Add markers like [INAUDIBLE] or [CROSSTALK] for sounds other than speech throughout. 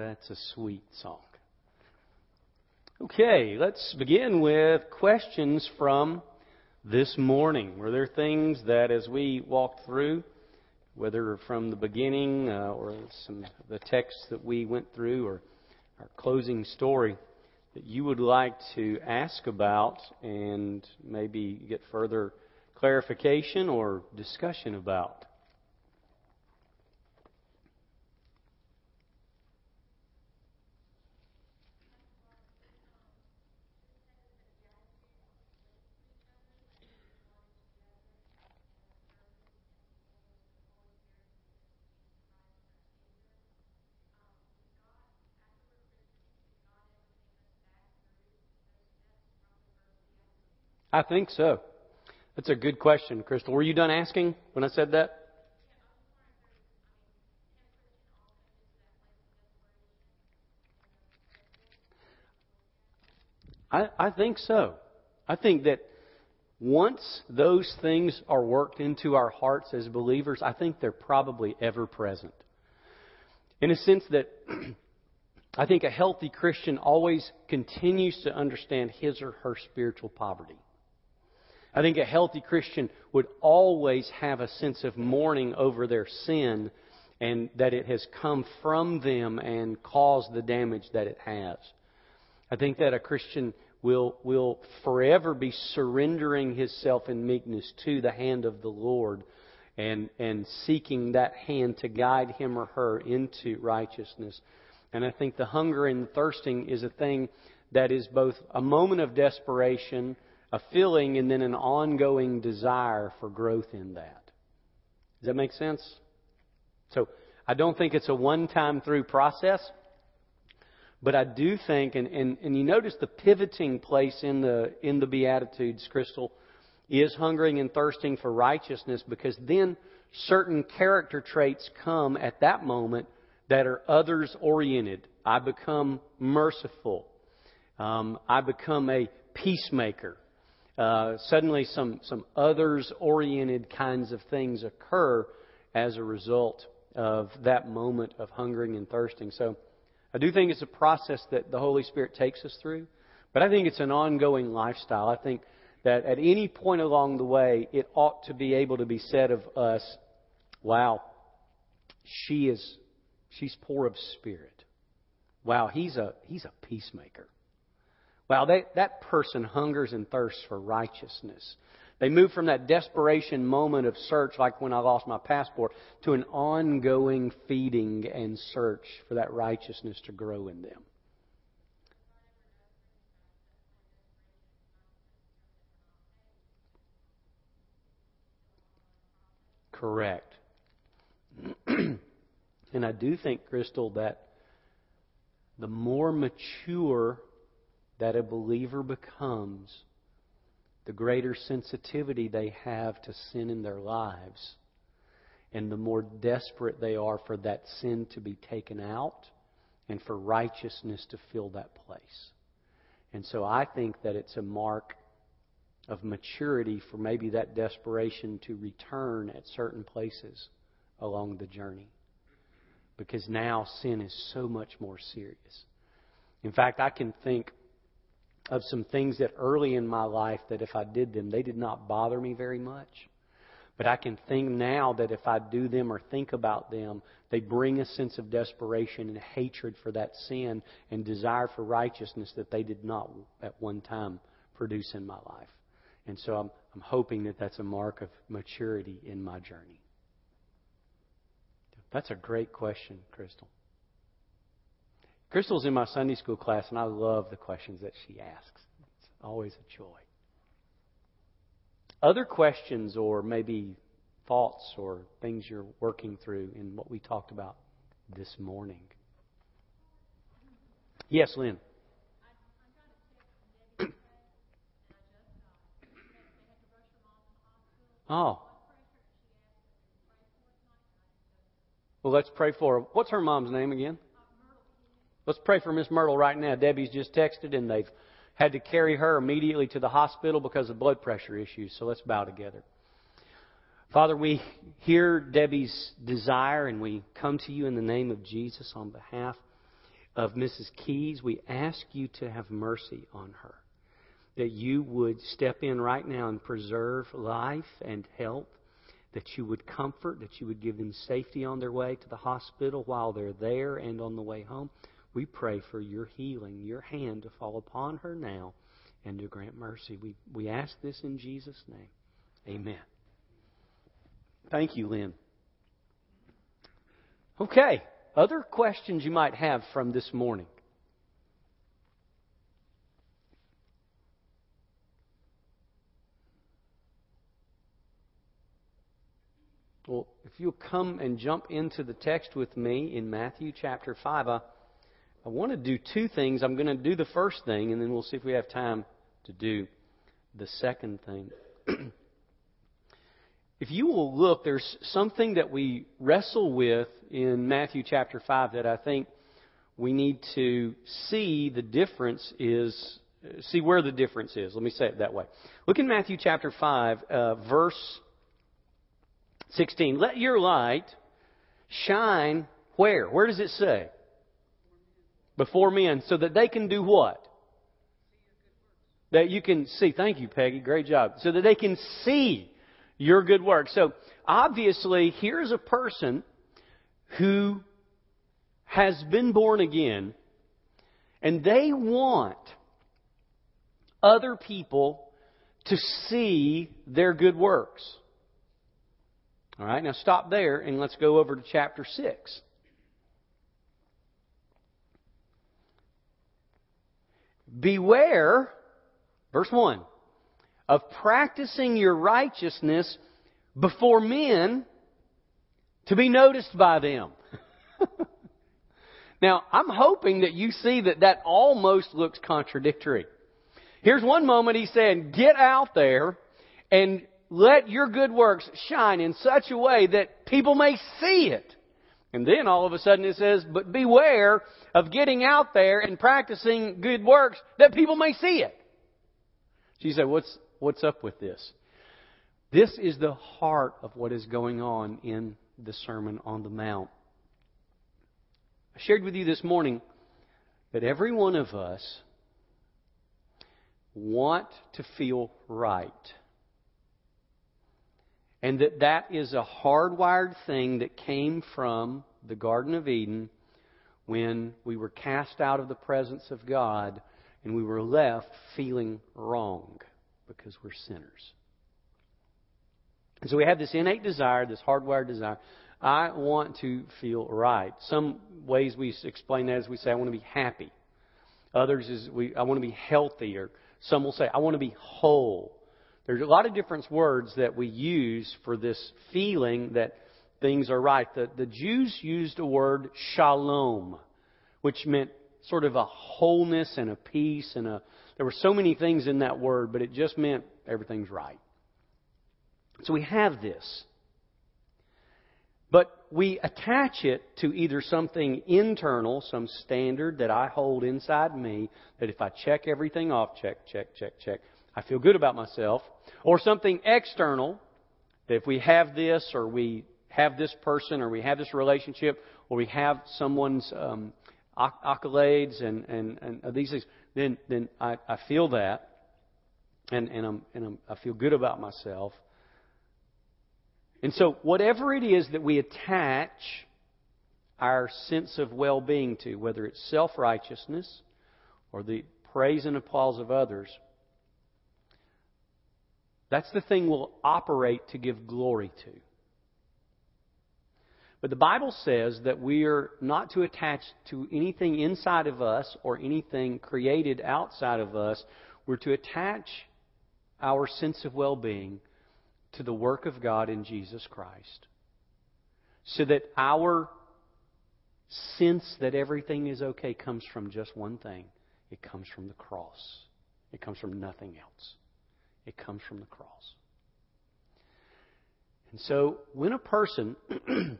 That's a sweet song. Okay, let's begin with questions from this morning. Were there things that, as we walked through, whether from the beginning uh, or some of the texts that we went through or our closing story, that you would like to ask about and maybe get further clarification or discussion about? I think so. That's a good question, Crystal. Were you done asking when I said that? I, I think so. I think that once those things are worked into our hearts as believers, I think they're probably ever present. In a sense that [CLEARS THROAT] I think a healthy Christian always continues to understand his or her spiritual poverty. I think a healthy Christian would always have a sense of mourning over their sin and that it has come from them and caused the damage that it has. I think that a Christian will, will forever be surrendering himself in meekness to the hand of the Lord and, and seeking that hand to guide him or her into righteousness. And I think the hunger and thirsting is a thing that is both a moment of desperation a feeling and then an ongoing desire for growth in that. Does that make sense? So I don't think it's a one time through process, but I do think, and, and, and you notice the pivoting place in the, in the Beatitudes, Crystal, is hungering and thirsting for righteousness because then certain character traits come at that moment that are others oriented. I become merciful. Um, I become a peacemaker uh, suddenly some, some others oriented kinds of things occur as a result of that moment of hungering and thirsting. So I do think it's a process that the Holy Spirit takes us through, but I think it's an ongoing lifestyle. I think that at any point along the way, it ought to be able to be said of us, wow, she is, she's poor of spirit. Wow, he's a, he's a peacemaker. Wow, they, that person hungers and thirsts for righteousness. They move from that desperation moment of search, like when I lost my passport, to an ongoing feeding and search for that righteousness to grow in them. Correct. [CLEARS THROAT] and I do think, Crystal, that the more mature that a believer becomes, the greater sensitivity they have to sin in their lives, and the more desperate they are for that sin to be taken out and for righteousness to fill that place. And so I think that it's a mark of maturity for maybe that desperation to return at certain places along the journey. Because now sin is so much more serious. In fact, I can think of some things that early in my life that if I did them, they did not bother me very much. But I can think now that if I do them or think about them, they bring a sense of desperation and hatred for that sin and desire for righteousness that they did not at one time produce in my life. And so I'm, I'm hoping that that's a mark of maturity in my journey. That's a great question, Crystal. Crystal's in my Sunday school class, and I love the questions that she asks. It's always a joy. Other questions, or maybe thoughts, or things you're working through in what we talked about this morning? Yes, Lynn. [COUGHS] Oh. Well, let's pray for her. What's her mom's name again? Let's pray for Miss Myrtle right now. Debbie's just texted and they've had to carry her immediately to the hospital because of blood pressure issues. So let's bow together. Father, we hear Debbie's desire and we come to you in the name of Jesus on behalf. of Mrs. Keys, we ask you to have mercy on her. That you would step in right now and preserve life and health. That you would comfort, that you would give them safety on their way to the hospital while they're there and on the way home. We pray for your healing, your hand to fall upon her now and to grant mercy. We, we ask this in Jesus' name. Amen. Thank you, Lynn. Okay, other questions you might have from this morning? Well, if you'll come and jump into the text with me in Matthew chapter 5, I, I want to do two things. I'm going to do the first thing, and then we'll see if we have time to do the second thing. [CLEARS THROAT] if you will look, there's something that we wrestle with in Matthew chapter 5 that I think we need to see the difference is, see where the difference is. Let me say it that way. Look in Matthew chapter 5, uh, verse 16. Let your light shine where? Where does it say? Before men, so that they can do what? That you can see. Thank you, Peggy. Great job. So that they can see your good work. So obviously, here's a person who has been born again, and they want other people to see their good works. All right, now stop there and let's go over to chapter 6. Beware, verse 1, of practicing your righteousness before men to be noticed by them. [LAUGHS] now, I'm hoping that you see that that almost looks contradictory. Here's one moment he said, get out there and let your good works shine in such a way that people may see it. And then all of a sudden it says, but beware of getting out there and practicing good works that people may see it. She said, what's, what's up with this? This is the heart of what is going on in the Sermon on the Mount. I shared with you this morning that every one of us want to feel right. And that that is a hardwired thing that came from the Garden of Eden when we were cast out of the presence of God and we were left feeling wrong because we're sinners. And so we have this innate desire, this hardwired desire. I want to feel right. Some ways we explain that is we say, I want to be happy. Others is we, I want to be healthy. Or some will say, I want to be whole. There's a lot of different words that we use for this feeling that things are right. The, the Jews used a word shalom, which meant sort of a wholeness and a peace and a, there were so many things in that word, but it just meant everything's right. So we have this. But we attach it to either something internal, some standard that I hold inside me, that if I check everything off, check, check, check, check, I feel good about myself, or something external, that if we have this, or we have this person, or we have this relationship, or we have someone's um, accolades and, and, and these things, then, then I, I feel that, and, and, I'm, and I'm, I feel good about myself. And so, whatever it is that we attach our sense of well being to, whether it's self righteousness or the praise and applause of others, that's the thing we'll operate to give glory to. But the Bible says that we are not to attach to anything inside of us or anything created outside of us. We're to attach our sense of well being to the work of God in Jesus Christ. So that our sense that everything is okay comes from just one thing it comes from the cross, it comes from nothing else. It comes from the cross. And so, when a person [CLEARS THROAT]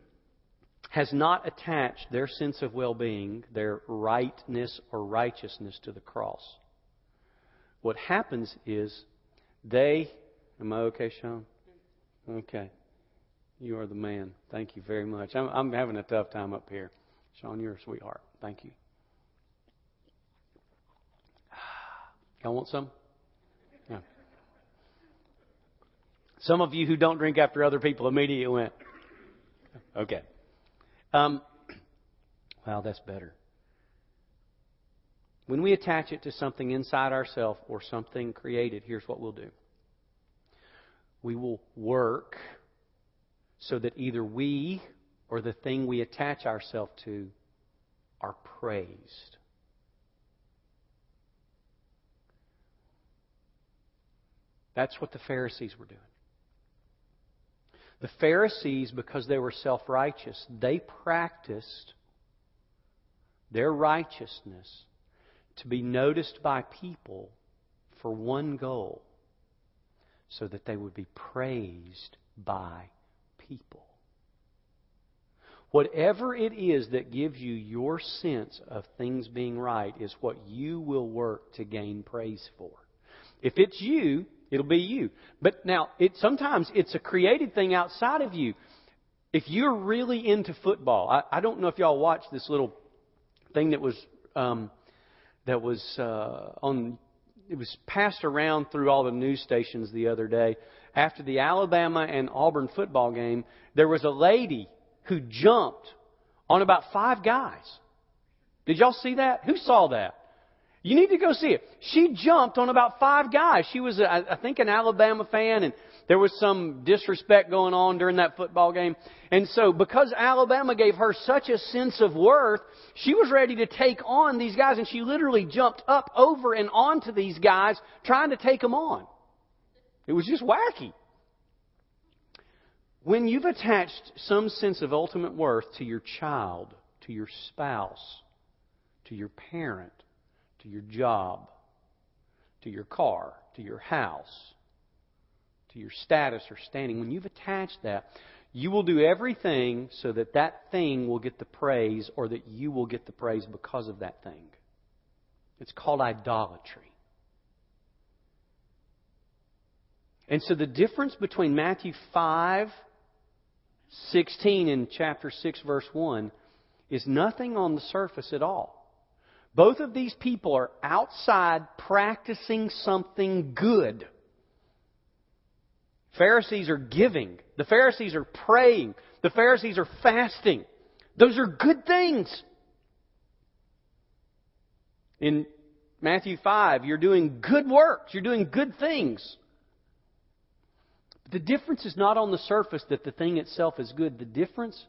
has not attached their sense of well being, their rightness or righteousness to the cross, what happens is they. Am I okay, Sean? Okay. You are the man. Thank you very much. I'm, I'm having a tough time up here. Sean, you're a sweetheart. Thank you. [SIGHS] Y'all want some? Some of you who don't drink after other people immediately went, okay. Um, well, that's better. When we attach it to something inside ourselves or something created, here's what we'll do. We will work so that either we or the thing we attach ourselves to are praised. That's what the Pharisees were doing. The Pharisees, because they were self righteous, they practiced their righteousness to be noticed by people for one goal so that they would be praised by people. Whatever it is that gives you your sense of things being right is what you will work to gain praise for. If it's you, it'll be you. But now, it, sometimes it's a created thing outside of you. If you're really into football, I, I don't know if y'all watched this little thing that was um, that was uh, on. It was passed around through all the news stations the other day. After the Alabama and Auburn football game, there was a lady who jumped on about five guys. Did y'all see that? Who saw that? You need to go see it. She jumped on about five guys. She was, I think, an Alabama fan, and there was some disrespect going on during that football game. And so, because Alabama gave her such a sense of worth, she was ready to take on these guys, and she literally jumped up over and onto these guys, trying to take them on. It was just wacky. When you've attached some sense of ultimate worth to your child, to your spouse, to your parent, to your job, to your car, to your house, to your status or standing, when you've attached that, you will do everything so that that thing will get the praise or that you will get the praise because of that thing. It's called idolatry. And so the difference between Matthew 5 16 in chapter 6, verse 1, is nothing on the surface at all. Both of these people are outside practicing something good. Pharisees are giving. The Pharisees are praying. The Pharisees are fasting. Those are good things. In Matthew 5, you're doing good works. You're doing good things. But The difference is not on the surface that the thing itself is good. The difference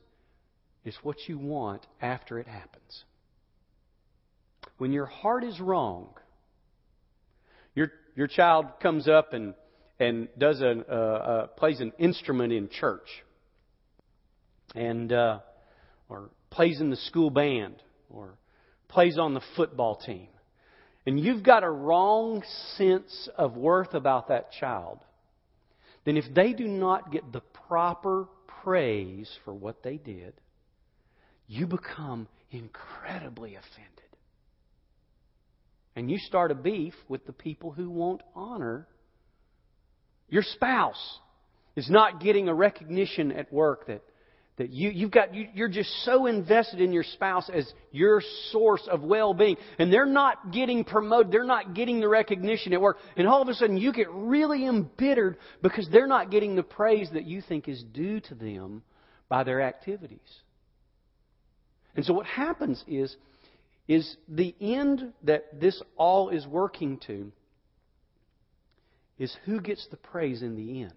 is what you want after it happens. When your heart is wrong, your, your child comes up and, and does a, plays an instrument in church, and uh, or plays in the school band, or plays on the football team, and you've got a wrong sense of worth about that child then if they do not get the proper praise for what they did, you become incredibly offended. And you start a beef with the people who won't honor your spouse is not getting a recognition at work that that you, you've got, you, you're just so invested in your spouse as your source of well-being. And they're not getting promoted. They're not getting the recognition at work. And all of a sudden you get really embittered because they're not getting the praise that you think is due to them by their activities. And so what happens is, is the end that this all is working to is who gets the praise in the end.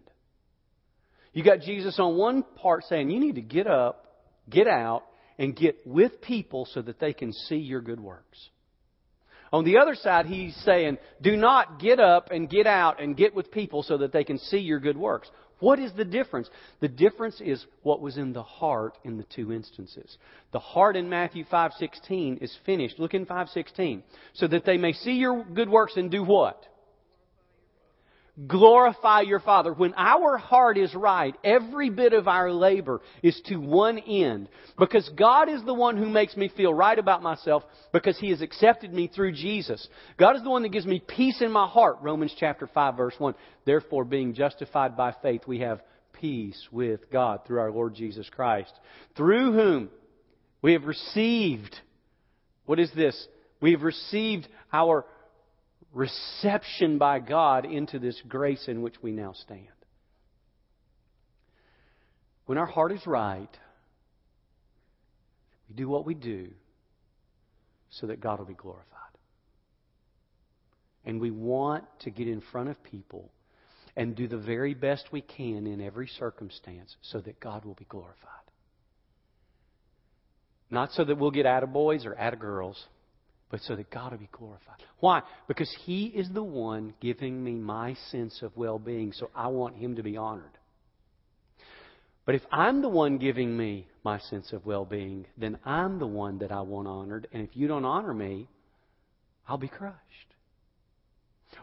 You got Jesus on one part saying, you need to get up, get out, and get with people so that they can see your good works. On the other side, he's saying, do not get up and get out and get with people so that they can see your good works. What is the difference? The difference is what was in the heart in the two instances. The heart in Matthew 5:16 is finished. Look in 5:16. So that they may see your good works and do what? Glorify your Father. When our heart is right, every bit of our labor is to one end. Because God is the one who makes me feel right about myself because He has accepted me through Jesus. God is the one that gives me peace in my heart. Romans chapter 5 verse 1. Therefore, being justified by faith, we have peace with God through our Lord Jesus Christ. Through whom we have received, what is this? We have received our reception by God into this grace in which we now stand. When our heart is right, we do what we do so that God will be glorified. And we want to get in front of people and do the very best we can in every circumstance so that God will be glorified. Not so that we'll get attaboys or attagirls, but so that God will be glorified. Why? Because He is the one giving me my sense of well being, so I want Him to be honored. But if I'm the one giving me my sense of well being, then I'm the one that I want honored. And if you don't honor me, I'll be crushed.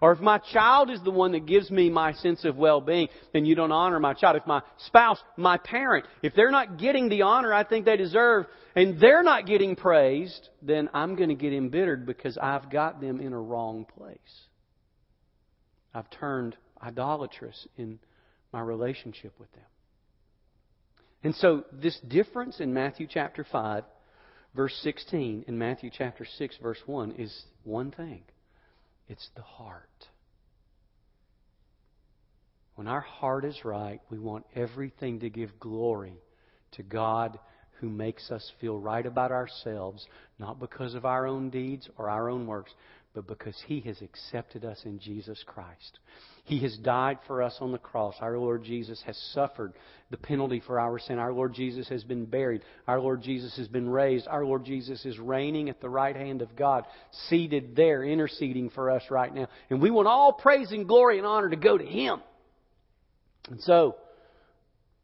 Or if my child is the one that gives me my sense of well being, then you don't honor my child. If my spouse, my parent, if they're not getting the honor I think they deserve, and they're not getting praised, then I'm going to get embittered because I've got them in a wrong place. I've turned idolatrous in my relationship with them. And so, this difference in Matthew chapter 5, verse 16, and Matthew chapter 6, verse 1 is one thing it's the heart. When our heart is right, we want everything to give glory to God who makes us feel right about ourselves, not because of our own deeds or our own works, but because He has accepted us in Jesus Christ. He has died for us on the cross. Our Lord Jesus has suffered the penalty for our sin. Our Lord Jesus has been buried. Our Lord Jesus has been raised. Our Lord Jesus is reigning at the right hand of God, seated there, interceding for us right now. And we want all praise and glory and honor to go to Him. And so,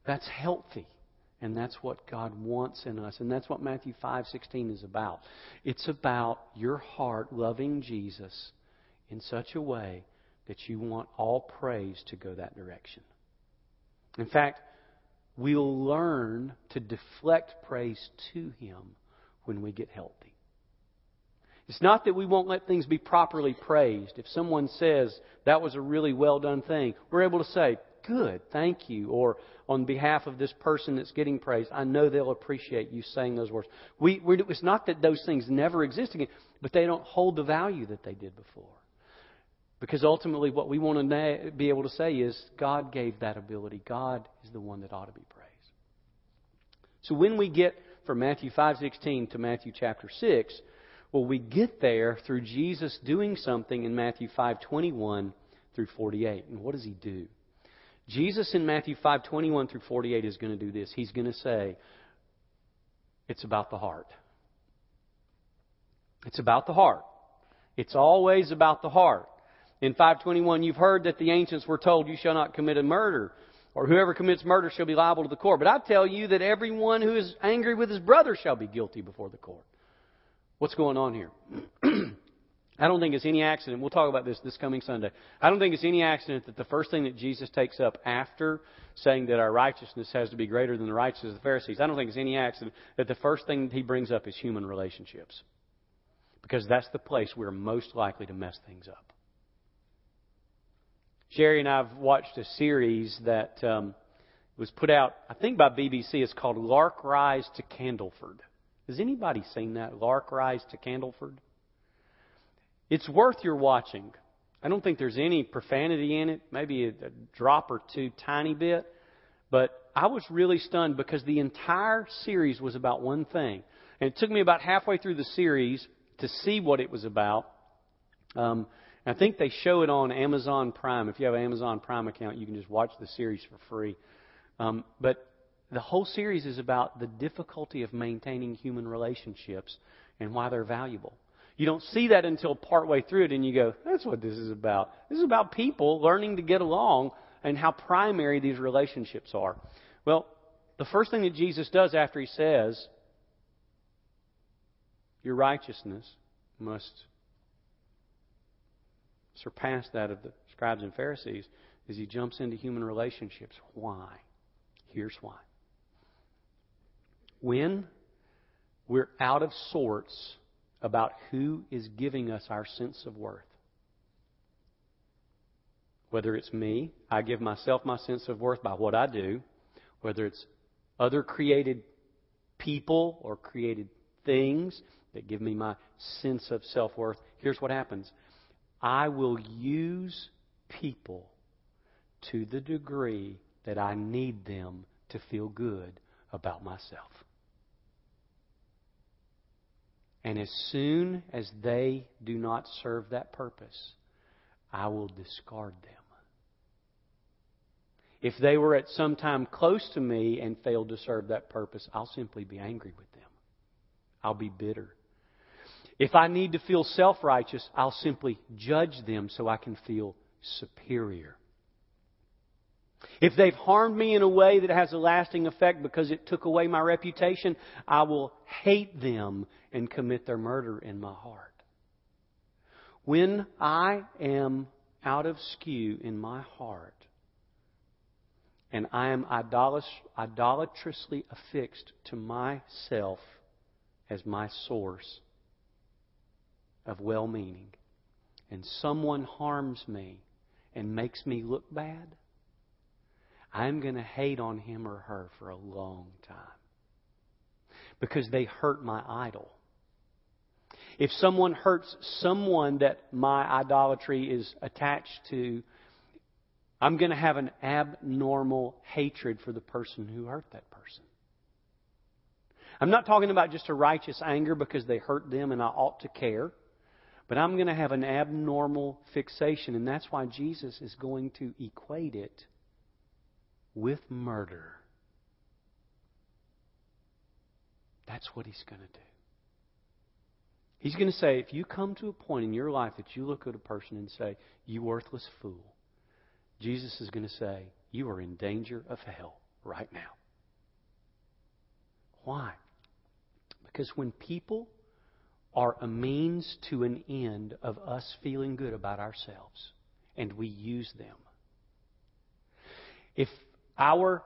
that's healthy. And that's what God wants in us. And that's what Matthew 5:16 is about. It's about your heart loving Jesus in such a way that you want all praise to go that direction. In fact, we'll learn to deflect praise to him when we get healthy. It's not that we won't let things be properly praised. If someone says, that was a really well done thing, we're able to say, good, thank you. Or on behalf of this person that's getting praised, I know they'll appreciate you saying those words. We, it's not that those things never exist again, but they don't hold the value that they did before. Because ultimately, what we want to be able to say is, God gave that ability. God is the one that ought to be praised. So when we get from Matthew 5:16 to Matthew chapter 6, well, we get there through Jesus doing something in Matthew 5:21 through 48. And what does he do? Jesus in Matthew 5:21 through 48 is going to do this. He's going to say, "It's about the heart." It's about the heart. It's always about the heart. In 521, you've heard that the ancients were told, You shall not commit a murder, or whoever commits murder shall be liable to the court. But I tell you that everyone who is angry with his brother shall be guilty before the court. What's going on here? [CLEARS THROAT] I don't think it's any accident. We'll talk about this this coming Sunday. I don't think it's any accident that the first thing that Jesus takes up after saying that our righteousness has to be greater than the righteousness of the Pharisees, I don't think it's any accident that the first thing he brings up is human relationships. Because that's the place we're most likely to mess things up. Sherry and I have watched a series that um, was put out, I think, by BBC. It's called Lark Rise to Candleford. Has anybody seen that? Lark Rise to Candleford? It's worth your watching. I don't think there's any profanity in it, maybe a, a drop or two, tiny bit. But I was really stunned because the entire series was about one thing. And it took me about halfway through the series to see what it was about. Um, I think they show it on Amazon Prime. If you have an Amazon Prime account, you can just watch the series for free. Um, but the whole series is about the difficulty of maintaining human relationships and why they're valuable. You don't see that until partway through it, and you go, that's what this is about. This is about people learning to get along and how primary these relationships are. Well, the first thing that Jesus does after he says, Your righteousness must surpass that of the scribes and Pharisees is he jumps into human relationships. Why? Here's why. When we're out of sorts about who is giving us our sense of worth, whether it's me, I give myself my sense of worth by what I do, whether it's other created people or created things that give me my sense of self worth, here's what happens. I will use people to the degree that I need them to feel good about myself. And as soon as they do not serve that purpose, I will discard them. If they were at some time close to me and failed to serve that purpose, I'll simply be angry with them. I'll be bitter. If I need to feel self righteous, I'll simply judge them so I can feel superior. If they've harmed me in a way that has a lasting effect because it took away my reputation, I will hate them and commit their murder in my heart. When I am out of skew in my heart, and I am idolatrously affixed to myself as my source of well meaning, and someone harms me and makes me look bad, I'm going to hate on him or her for a long time because they hurt my idol. If someone hurts someone that my idolatry is attached to, I'm going to have an abnormal hatred for the person who hurt that person. I'm not talking about just a righteous anger because they hurt them and I ought to care, but I'm going to have an abnormal fixation, and that's why Jesus is going to equate it with murder. That's what he's going to do. He's going to say, if you come to a point in your life that you look at a person and say, You worthless fool, Jesus is going to say, You are in danger of hell right now. Why? Because when people are a means to an end of us feeling good about ourselves, and we use them, if our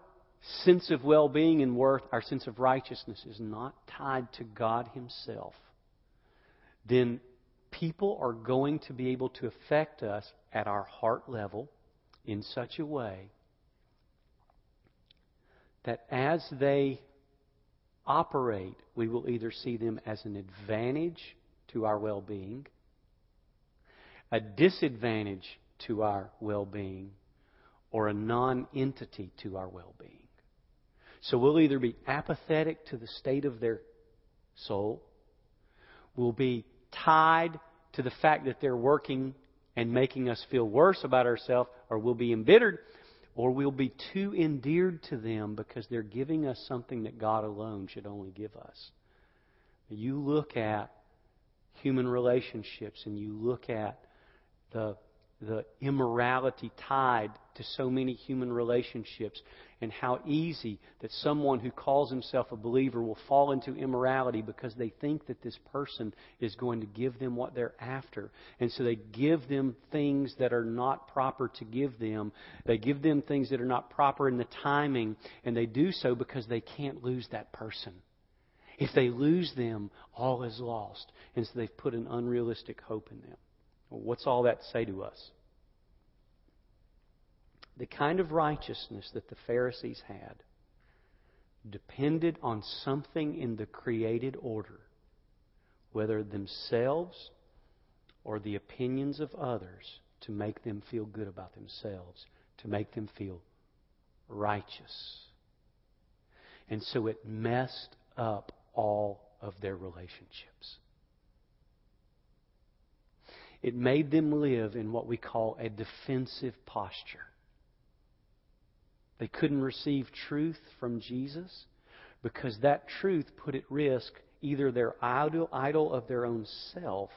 sense of well being and worth, our sense of righteousness, is not tied to God Himself, then people are going to be able to affect us at our heart level in such a way that as they operate, we will either see them as an advantage to our well being, a disadvantage to our well being, or a non entity to our well being. So we'll either be apathetic to the state of their soul, we'll be tied to the fact that they're working and making us feel worse about ourselves, or we'll be embittered, or we'll be too endeared to them because they're giving us something that God alone should only give us. You look at human relationships and you look at the the immorality tied to so many human relationships and how easy that someone who calls himself a believer will fall into immorality because they think that this person is going to give them what they're after. And so they give them things that are not proper to give them. They give them things that are not proper in the timing, and they do so because they can't lose that person. If they lose them, all is lost. And so they've put an unrealistic hope in them. Well, what's all that say to us? The kind of righteousness that the Pharisees had depended on something in the created order, whether themselves or the opinions of others, to make them feel good about themselves, to make them feel righteous. And so it messed up all of their relationships. It made them live in what we call a defensive posture. They couldn't receive truth from Jesus because that truth put at risk either their idol, idol of their own self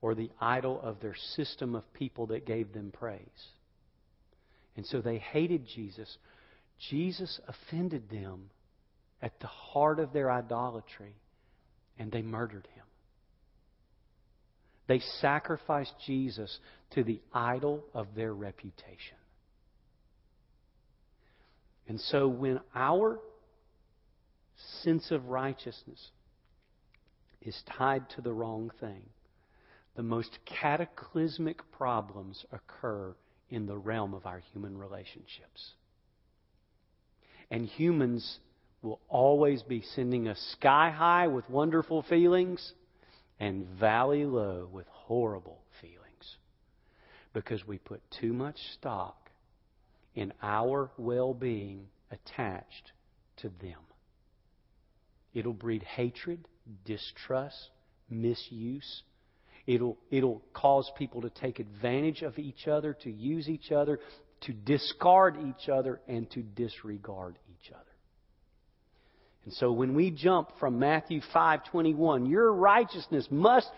or the idol of their system of people that gave them praise. And so they hated Jesus. Jesus offended them at the heart of their idolatry, and they murdered him. They sacrificed Jesus to the idol of their reputation. And so when our sense of righteousness is tied to the wrong thing, the most cataclysmic problems occur in the realm of our human relationships. And humans will always be sending us sky high with wonderful feelings and valley low with horrible feelings. Because we put too much stock in our well being attached to them. It'll breed hatred, distrust, misuse. It'll, it'll cause people to take advantage of each other, to use each other, to discard each other, and to disregard each other. And so when we jump from Matthew 5:21, your righteousness must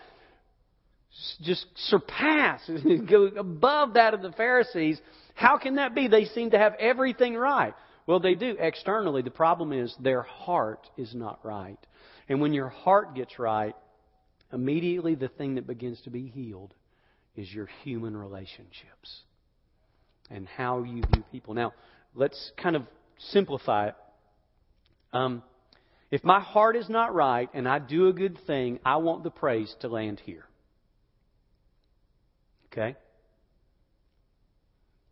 just surpass, [LAUGHS] go above that of the Pharisees. How can that be? They seem to have everything right. Well, they do externally. The problem is their heart is not right. And when your heart gets right, immediately the thing that begins to be healed is your human relationships and how you view people. Now, let's kind of simplify it. Um, if my heart is not right and I do a good thing, I want the praise to land here. Okay?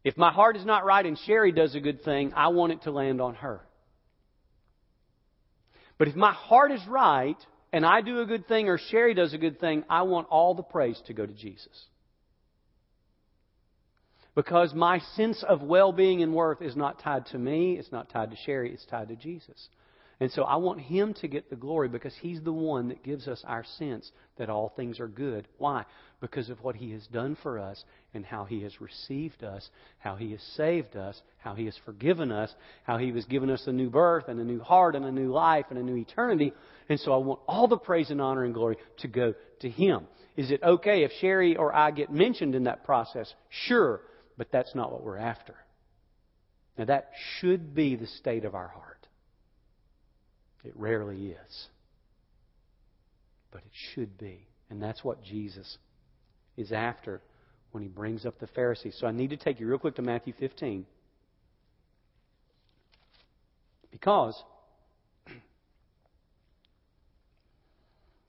If my heart is not right and Sherry does a good thing, I want it to land on her. But if my heart is right and I do a good thing or Sherry does a good thing, I want all the praise to go to Jesus. Because my sense of well being and worth is not tied to me, it's not tied to Sherry, it's tied to Jesus. And so I want Him to get the glory because He's the one that gives us our sense that all things are good. Why? Because of what He has done for us and how He has received us, how He has saved us, how He has forgiven us, how He has given us a new birth and a new heart and a new life and a new eternity. And so I want all the praise and honor and glory to go to Him. Is it okay if Sherry or I get mentioned in that process? Sure, but that's not what we're after. Now that should be the state of our heart. It rarely is. But it should be. And that's what Jesus is after when he brings up the Pharisees. So I need to take you real quick to Matthew 15. Because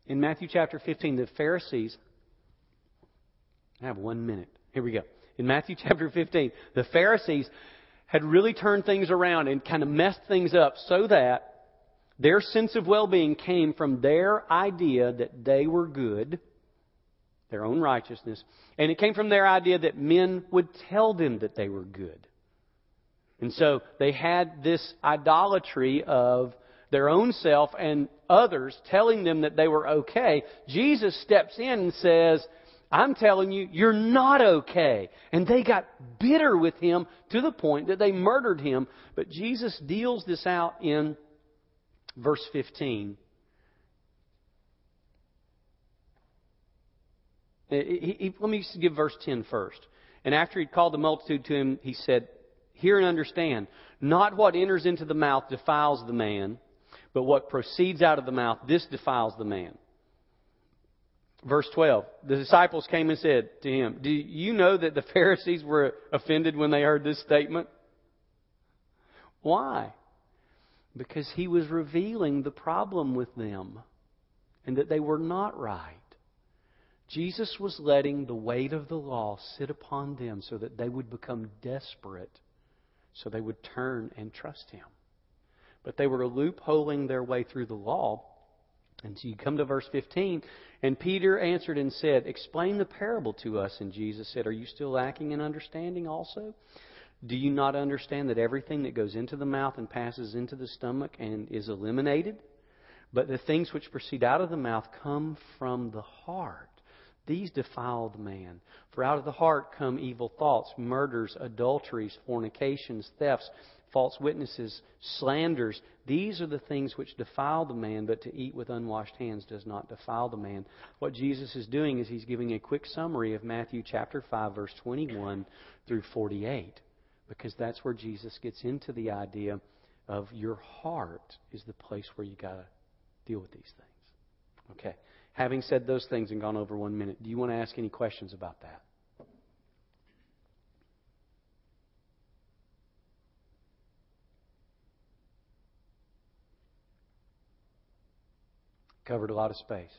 in Matthew chapter 15, the Pharisees. I have one minute. Here we go. In Matthew chapter 15, the Pharisees had really turned things around and kind of messed things up so that their sense of well being came from their idea that they were good, their own righteousness, and it came from their idea that men would tell them that they were good. And so they had this idolatry of their own self and others telling them that they were okay. Jesus steps in and says, I'm telling you, you're not okay. And they got bitter with him to the point that they murdered him. But Jesus deals this out in verse 15. He, he, let me give verse 10 first. And after he called the multitude to him, he said, Hear and understand. Not what enters into the mouth defiles the man, but what proceeds out of the mouth, this defiles the man. Verse 12. The disciples came and said to him, Do you know that the [LAUGHS] Pharisees were offended when they heard this statement? Why? Because he was revealing the problem with them and that they were not right. Jesus was letting the weight of the law sit upon them so that they would become desperate, so they would turn and trust him. But they were loopholing their way through the law. And so you come to verse 15, and Peter answered and said, Explain the parable to us. And Jesus said, Are you still lacking in understanding also? Do you not understand that everything that goes into the mouth and passes into the stomach and is eliminated? But the things which proceed out of the mouth come from the heart. These defile the man. For out of the heart come evil thoughts, murders, adulteries, fornications, thefts, false witnesses, slanders. These are the things which defile the man, but to eat with unwashed hands does not defile the man. What Jesus is doing is he's giving a quick summary of Matthew chapter 5 verse 21 through 48 because that's where Jesus gets into the idea of your heart is the place where you got to deal with these things. Okay. Having said those things and gone over one minute, do you want to ask any questions about that? Covered a lot of space.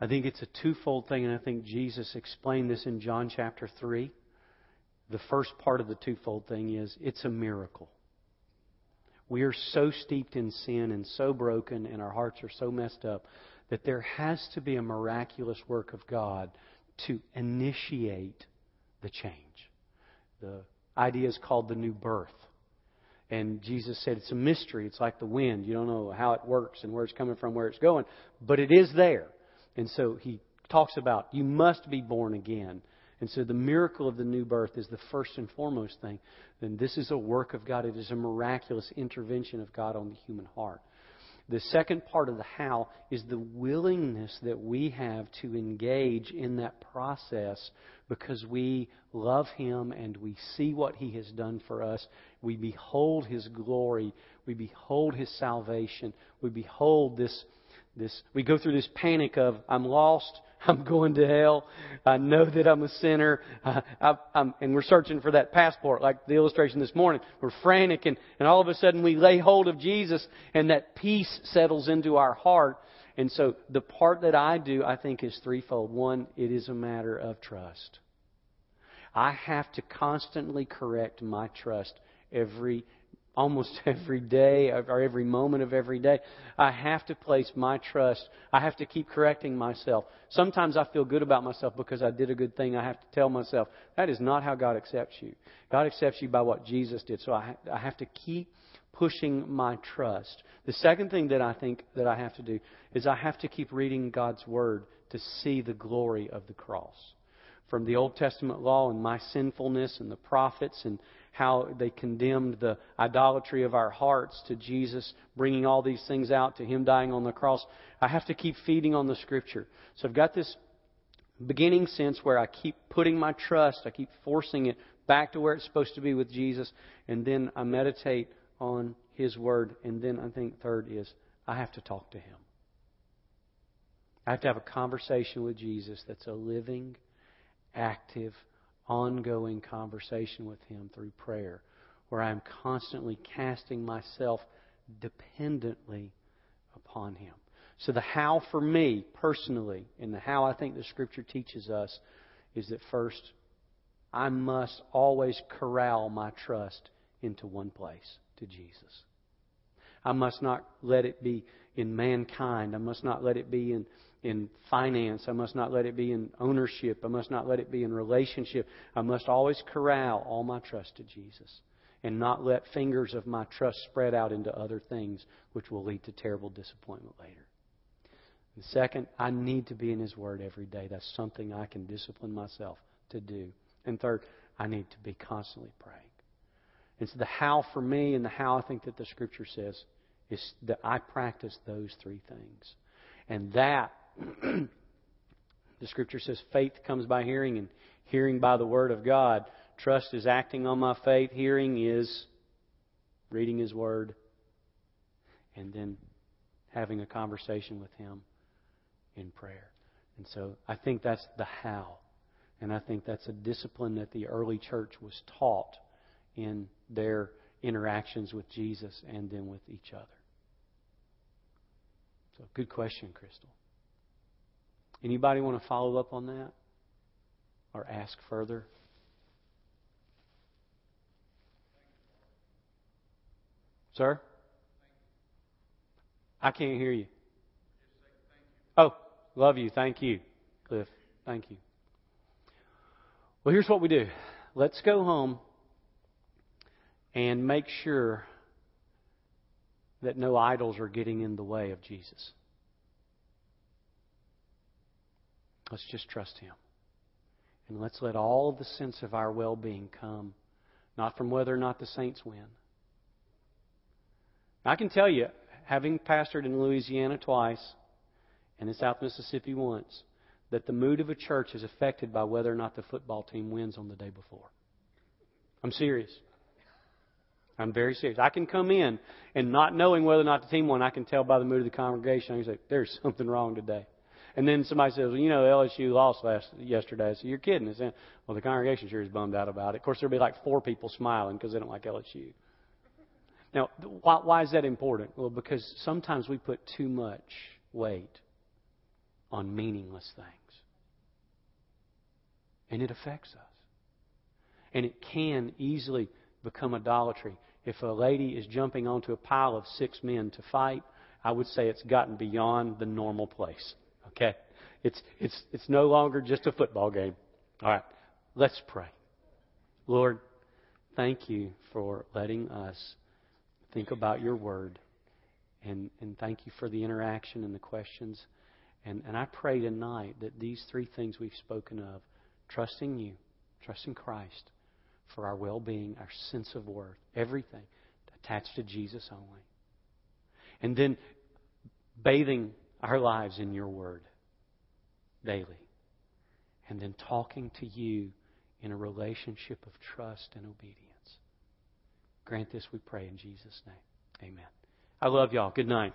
I think it's a twofold thing, and I think Jesus explained this in John chapter 3. The first part of the twofold thing is it's a miracle. We are so steeped in sin and so broken, and our hearts are so messed up that there has to be a miraculous work of God to initiate the change. The idea is called the new birth. And Jesus said it's a mystery. It's like the wind. You don't know how it works and where it's coming from, where it's going, but it is there. And so he talks about you must be born again. And so the miracle of the new birth is the first and foremost thing. Then this is a work of God. It is a miraculous intervention of God on the human heart. The second part of the how is the willingness that we have to engage in that process because we love Him and we see what He has done for us. We behold His glory. We behold His salvation. We behold this this, we go through this panic of, I'm lost, [LAUGHS] I'm going to hell, I know that I'm a sinner, uh, I, I'm, and we're searching for that passport, like the illustration this morning. We're frantic, and, and all of a sudden we lay hold of Jesus, and that peace settles into our heart. And so the part that I do, I think, is threefold. One, it is a matter of trust. I have to constantly correct my trust every almost [LAUGHS] every day or every moment of every day. I have to place my trust. I have to keep correcting myself. Sometimes I feel good about myself because I did a good thing. I have to tell myself that is not how God accepts you. God accepts you by what Jesus did. So I, I have to keep pushing my trust. The second thing that I think that I have to do is I have to keep reading God's Word to see the glory of the cross. From the Old Testament law and my sinfulness and the prophets and how they condemned the idolatry of our hearts to Jesus bringing all these things out, to Him dying on the cross. I have to keep feeding on the Scripture. So I've got this beginning sense where I keep putting my trust, I keep forcing it back to where it's supposed to be with Jesus, and then I meditate on His Word. And then I think third is I have to talk to Him. I have to have a conversation with Jesus that's a living, active, ongoing conversation with Him through prayer, where I am constantly casting myself dependently upon Him. So, the how for me personally, and the how I think the Scripture teaches us, is that first, I must always corral my trust into one place, to Jesus. I must not let it be in mankind. I must not let it be in in finance. I must not let it be in ownership. I must not let it be in relationship. I must always corral all my trust to Jesus and not let fingers of my trust spread out into other things which will lead to terrible disappointment later. And second, I need to be in His Word every day. That's something I can discipline myself to do. And third, I need to be constantly praying. And so the how for me and the how I think that the Scripture says is that I practice those three things. And that [CLEARS THROAT] the scripture says faith comes by hearing and hearing by the word of God. Trust is acting on my faith. Hearing is reading his word and then having a conversation with him in prayer. And so I think that's the how. And I think that's a discipline that the early church was taught in their interactions with Jesus and then with each other. So, good question, Crystal. Anybody want to follow up on that or ask further? Sir? I can't hear you. Oh, love you. Thank you, Cliff. Thank you. Well, here's what we do. Let's go home and make sure that no idols are getting in the way of Jesus. Let's just trust Him. And let's let all the sense of our well being come, not from whether or not the saints win. I can tell you, having pastored in Louisiana twice and in South Mississippi once, that the mood of a church is affected by whether or not the football team wins on the day before. I'm serious. I'm very serious. I can come in and not knowing whether or not the team won, I can tell by the mood of the congregation. I can say, there's something wrong today. And then somebody says, well, you know, LSU lost last yesterday. So you're kidding. Is well, the congregation sure is bummed out about it. Of course, there'll be like four people smiling because they don't like LSU. Now, why, why is that important? Well, because sometimes we put too much weight on meaningless things. And it affects us. And it can easily become idolatry. If a lady is jumping onto a pile of six men to fight, I would say it's gotten beyond the normal place. Okay? It's, it's, it's no longer just a football game. All right. Let's pray. Lord, thank you for letting us think about your word. And, and thank you for the interaction and the questions. And, and I pray tonight that these three things we've spoken of trusting you, trusting Christ for our well being, our sense of worth, everything attached to Jesus only. And then bathing our lives in your word daily. And then talking to you in a relationship of trust and obedience. Grant this, we pray, in Jesus' name. Amen. I love y'all. Good night.